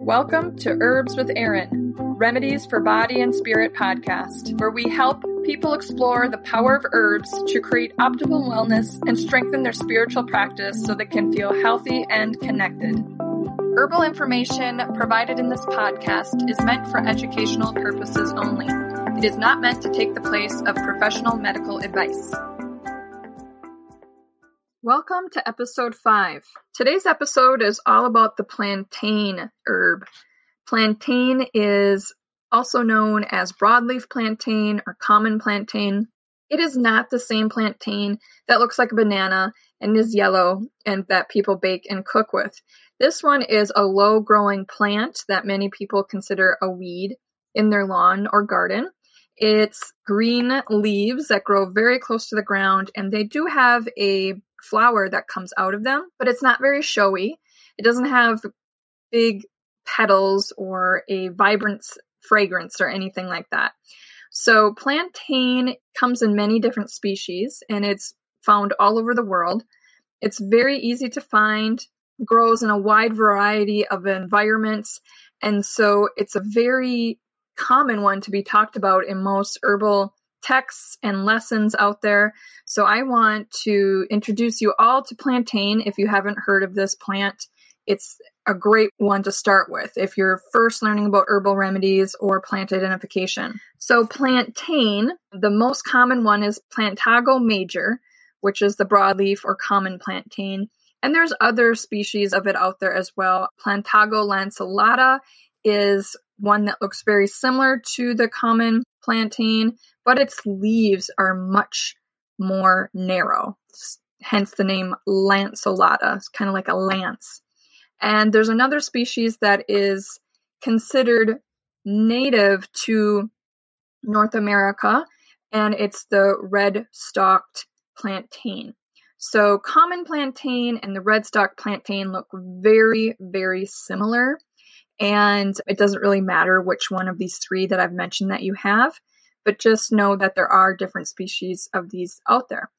Welcome to Herbs with Erin, Remedies for Body and Spirit podcast, where we help people explore the power of herbs to create optimal wellness and strengthen their spiritual practice so they can feel healthy and connected. Herbal information provided in this podcast is meant for educational purposes only. It is not meant to take the place of professional medical advice. Welcome to episode 5. Today's episode is all about the plantain herb. Plantain is also known as broadleaf plantain or common plantain. It is not the same plantain that looks like a banana and is yellow and that people bake and cook with. This one is a low growing plant that many people consider a weed in their lawn or garden. It's green leaves that grow very close to the ground, and they do have a flower that comes out of them, but it's not very showy. It doesn't have big petals or a vibrant fragrance or anything like that. So, plantain comes in many different species and it's found all over the world. It's very easy to find, grows in a wide variety of environments, and so it's a very common one to be talked about in most herbal texts and lessons out there. So I want to introduce you all to plantain if you haven't heard of this plant. It's a great one to start with if you're first learning about herbal remedies or plant identification. So, plantain, the most common one is Plantago major, which is the broadleaf or common plantain. And there's other species of it out there as well. Plantago lanceolata is one that looks very similar to the common plantain, but its leaves are much more narrow. Hence the name lanceolata. It's kind of like a lance. And there's another species that is considered native to North America, and it's the red stalked plantain. So, common plantain and the red stalked plantain look very, very similar. And it doesn't really matter which one of these three that I've mentioned that you have but just know that there are different species of these out there.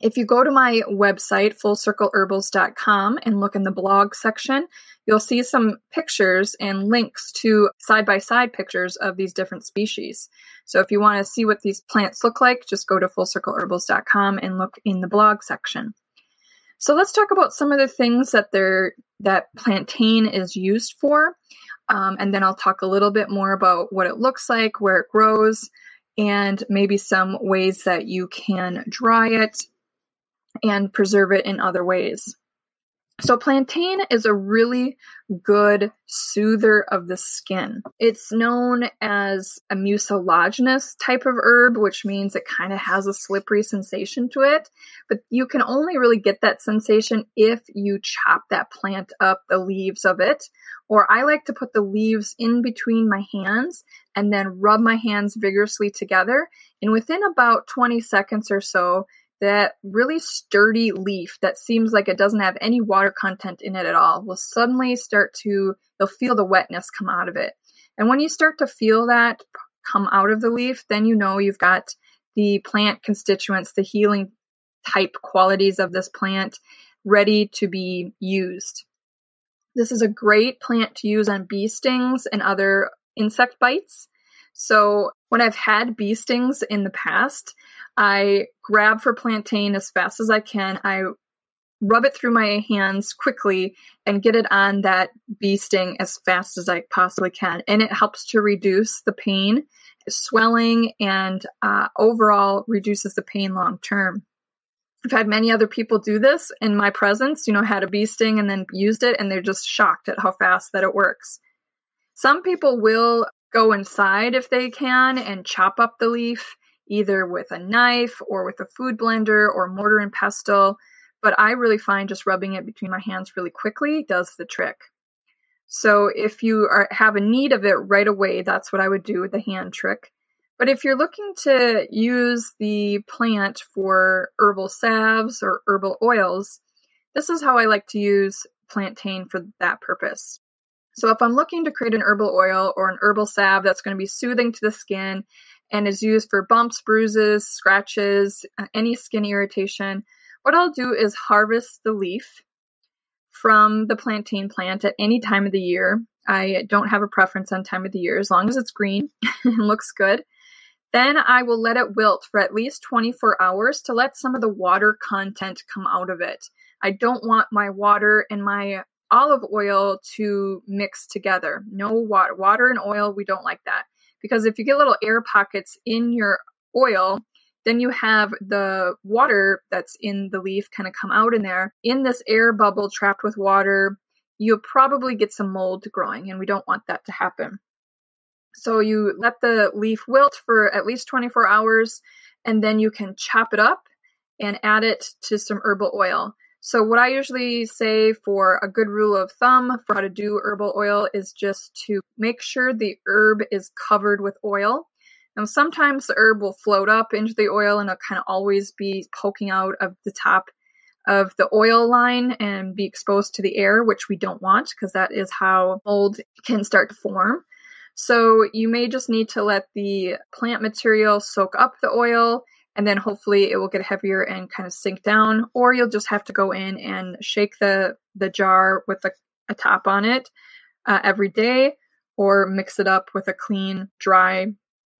If you go to my website, fullcircleherbals.com, and look in the blog section, you'll see some pictures and links to side by side pictures of these different species. So if you want to see what these plants look like, just go to fullcircleherbals.com and look in the blog section. So let's talk about some of the things that they're, that plantain is used for. Um, and then I'll talk a little bit more about what it looks like, where it grows, and maybe some ways that you can dry it and preserve it in other ways. So, plantain is a really good soother of the skin. It's known as a mucilaginous type of herb, which means it kind of has a slippery sensation to it. But you can only really get that sensation if you chop that plant up, the leaves of it. Or I like to put the leaves in between my hands and then rub my hands vigorously together. And within about 20 seconds or so, that really sturdy leaf that seems like it doesn't have any water content in it at all will suddenly start to, you'll feel the wetness come out of it. And when you start to feel that come out of the leaf, then you know you've got the plant constituents, the healing type qualities of this plant ready to be used. This is a great plant to use on bee stings and other insect bites. So, when I've had bee stings in the past, I grab for plantain as fast as I can. I rub it through my hands quickly and get it on that bee sting as fast as I possibly can. And it helps to reduce the pain, swelling, and uh, overall reduces the pain long term. I've had many other people do this in my presence, you know, had a bee sting and then used it, and they're just shocked at how fast that it works. Some people will go inside if they can and chop up the leaf either with a knife or with a food blender or mortar and pestle. But I really find just rubbing it between my hands really quickly does the trick. So if you are, have a need of it right away, that's what I would do with the hand trick. But if you're looking to use the plant for herbal salves or herbal oils, this is how I like to use plantain for that purpose. So if I'm looking to create an herbal oil or an herbal salve that's going to be soothing to the skin and is used for bumps, bruises, scratches, uh, any skin irritation. What I'll do is harvest the leaf from the plantain plant at any time of the year. I don't have a preference on time of the year as long as it's green and looks good. Then I will let it wilt for at least 24 hours to let some of the water content come out of it. I don't want my water and my olive oil to mix together. No water. Water and oil, we don't like that. Because if you get little air pockets in your oil, then you have the water that's in the leaf kind of come out in there. In this air bubble trapped with water, you'll probably get some mold growing, and we don't want that to happen. So you let the leaf wilt for at least 24 hours, and then you can chop it up and add it to some herbal oil. So, what I usually say for a good rule of thumb for how to do herbal oil is just to make sure the herb is covered with oil. Now, sometimes the herb will float up into the oil and it'll kind of always be poking out of the top of the oil line and be exposed to the air, which we don't want because that is how mold can start to form. So you may just need to let the plant material soak up the oil and then hopefully it will get heavier and kind of sink down or you'll just have to go in and shake the the jar with a, a top on it uh, every day or mix it up with a clean dry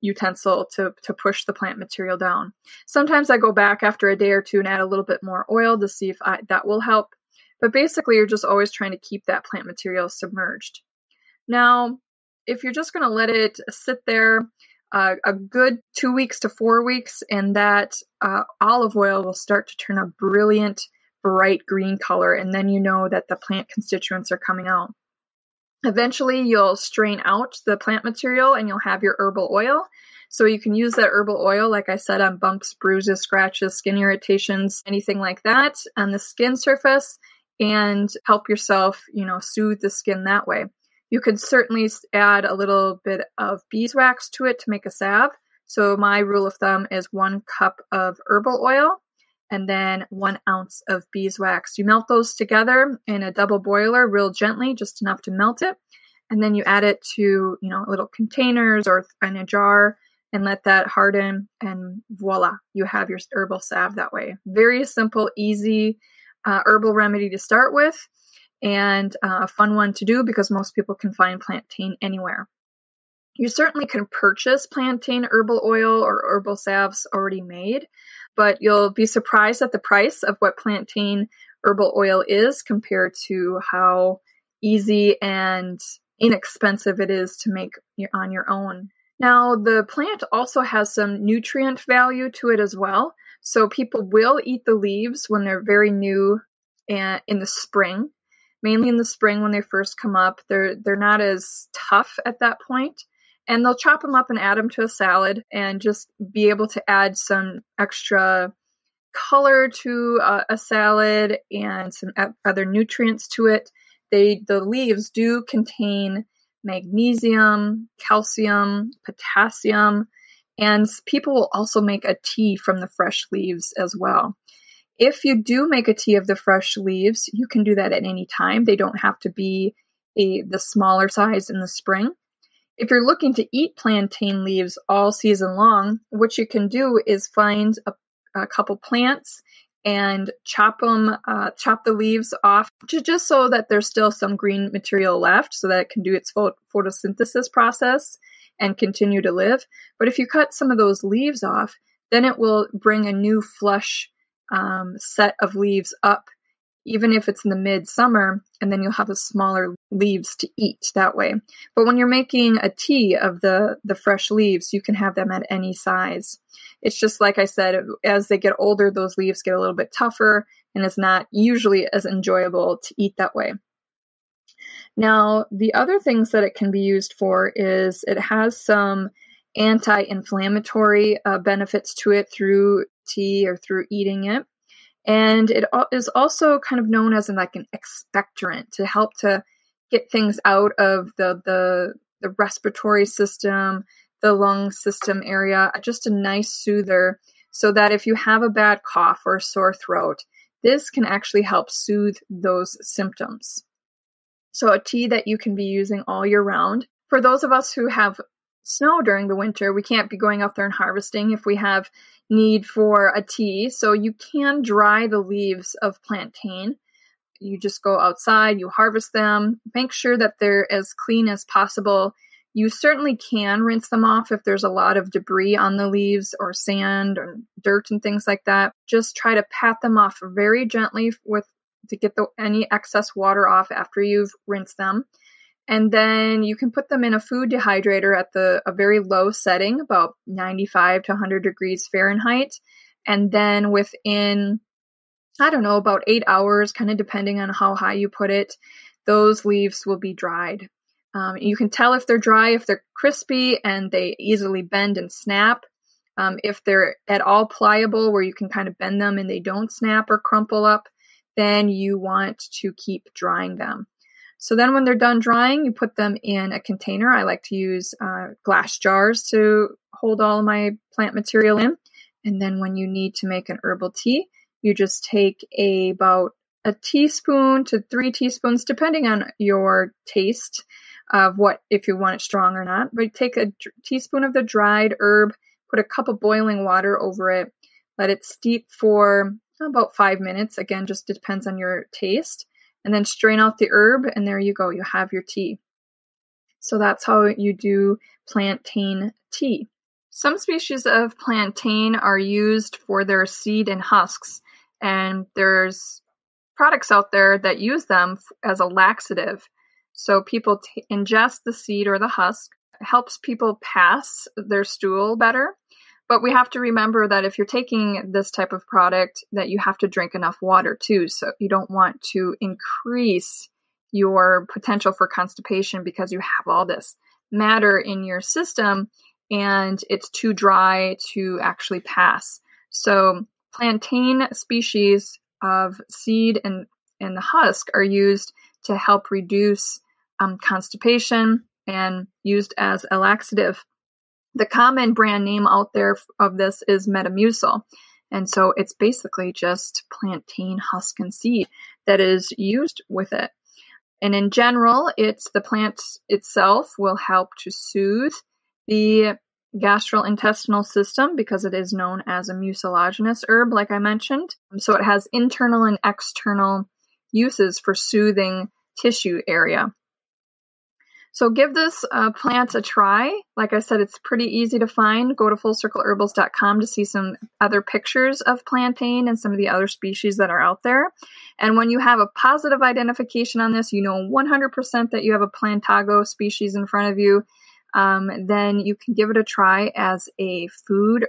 utensil to to push the plant material down. Sometimes i go back after a day or two and add a little bit more oil to see if I, that will help but basically you're just always trying to keep that plant material submerged. Now if you're just going to let it sit there uh, a good two weeks to four weeks, and that uh, olive oil will start to turn a brilliant, bright green color, and then you know that the plant constituents are coming out. Eventually, you'll strain out the plant material and you'll have your herbal oil. So you can use that herbal oil, like I said, on bumps, bruises, scratches, skin irritations, anything like that on the skin surface and help yourself, you know, soothe the skin that way. You could certainly add a little bit of beeswax to it to make a salve. So my rule of thumb is one cup of herbal oil and then one ounce of beeswax. You melt those together in a double boiler real gently, just enough to melt it. And then you add it to, you know, little containers or in a jar and let that harden and voila, you have your herbal salve that way. Very simple, easy uh, herbal remedy to start with and uh, a fun one to do because most people can find plantain anywhere. You certainly can purchase plantain herbal oil or herbal salves already made, but you'll be surprised at the price of what plantain herbal oil is compared to how easy and inexpensive it is to make on your own. Now, the plant also has some nutrient value to it as well. So people will eat the leaves when they're very new and in the spring mainly in the spring when they first come up. They're they're not as tough at that point, and they'll chop them up and add them to a salad and just be able to add some extra color to a, a salad and some other nutrients to it. They the leaves do contain magnesium, calcium, potassium, and people will also make a tea from the fresh leaves as well. If you do make a tea of the fresh leaves, you can do that at any time. They don't have to be a the smaller size in the spring. If you're looking to eat plantain leaves all season long, what you can do is find a, a couple plants and chop them, uh, chop the leaves off just so that there's still some green material left so that it can do its photosynthesis process and continue to live. But if you cut some of those leaves off, then it will bring a new flush um, set of leaves up, even if it's in the midsummer, and then you'll have the smaller leaves to eat that way. But when you're making a tea of the the fresh leaves, you can have them at any size. It's just like I said, as they get older, those leaves get a little bit tougher, and it's not usually as enjoyable to eat that way. Now, the other things that it can be used for is it has some anti inflammatory uh, benefits to it through tea or through eating it. And it is also kind of known as an, like an expectorant to help to get things out of the, the, the respiratory system, the lung system area, just a nice soother so that if you have a bad cough or sore throat, this can actually help soothe those symptoms. So, a tea that you can be using all year round. For those of us who have snow during the winter, we can't be going out there and harvesting if we have need for a tea. So you can dry the leaves of plantain. you just go outside, you harvest them, make sure that they're as clean as possible. You certainly can rinse them off if there's a lot of debris on the leaves or sand or dirt and things like that. Just try to pat them off very gently with to get the, any excess water off after you've rinsed them. And then you can put them in a food dehydrator at the a very low setting, about 95 to 100 degrees Fahrenheit. And then within, I don't know, about eight hours, kind of depending on how high you put it, those leaves will be dried. Um, you can tell if they're dry, if they're crispy and they easily bend and snap. Um, if they're at all pliable, where you can kind of bend them and they don't snap or crumple up, then you want to keep drying them. So then when they're done drying, you put them in a container. I like to use uh, glass jars to hold all my plant material in. And then when you need to make an herbal tea, you just take a, about a teaspoon to three teaspoons, depending on your taste of what, if you want it strong or not. But take a teaspoon of the dried herb, put a cup of boiling water over it, let it steep for about five minutes. Again, just depends on your taste. And then strain out the herb, and there you go. You have your tea. So that's how you do plantain tea. Some species of plantain are used for their seed and husks, and there's products out there that use them as a laxative. So people t- ingest the seed or the husk, it helps people pass their stool better. But we have to remember that if you're taking this type of product, that you have to drink enough water too. So you don't want to increase your potential for constipation because you have all this matter in your system and it's too dry to actually pass. So, plantain species of seed and, and the husk are used to help reduce um, constipation and used as a laxative. The common brand name out there of this is Metamucil. And so it's basically just plantain husk and seed that is used with it. And in general, it's the plant itself will help to soothe the gastrointestinal system because it is known as a mucilaginous herb, like I mentioned. So it has internal and external uses for soothing tissue area. So give this uh, plant a try. Like I said, it's pretty easy to find. Go to fullcircleherbals.com to see some other pictures of plantain and some of the other species that are out there. And when you have a positive identification on this, you know 100% that you have a plantago species in front of you, um, then you can give it a try as a food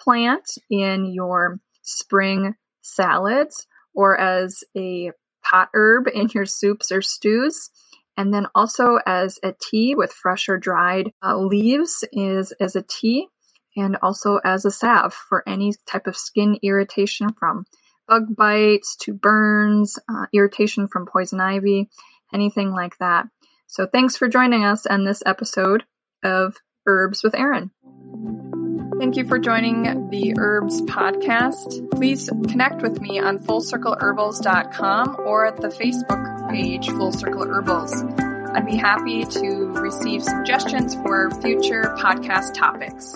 plant in your spring salads or as a pot herb in your soups or stews and then also as a tea with fresh or dried uh, leaves is as a tea and also as a salve for any type of skin irritation from bug bites to burns, uh, irritation from poison ivy, anything like that. So thanks for joining us on this episode of Herbs with Erin. Thank you for joining the Herbs podcast. Please connect with me on fullcircleherbals.com or at the Facebook page Full Circle Herbals. I'd be happy to receive suggestions for future podcast topics.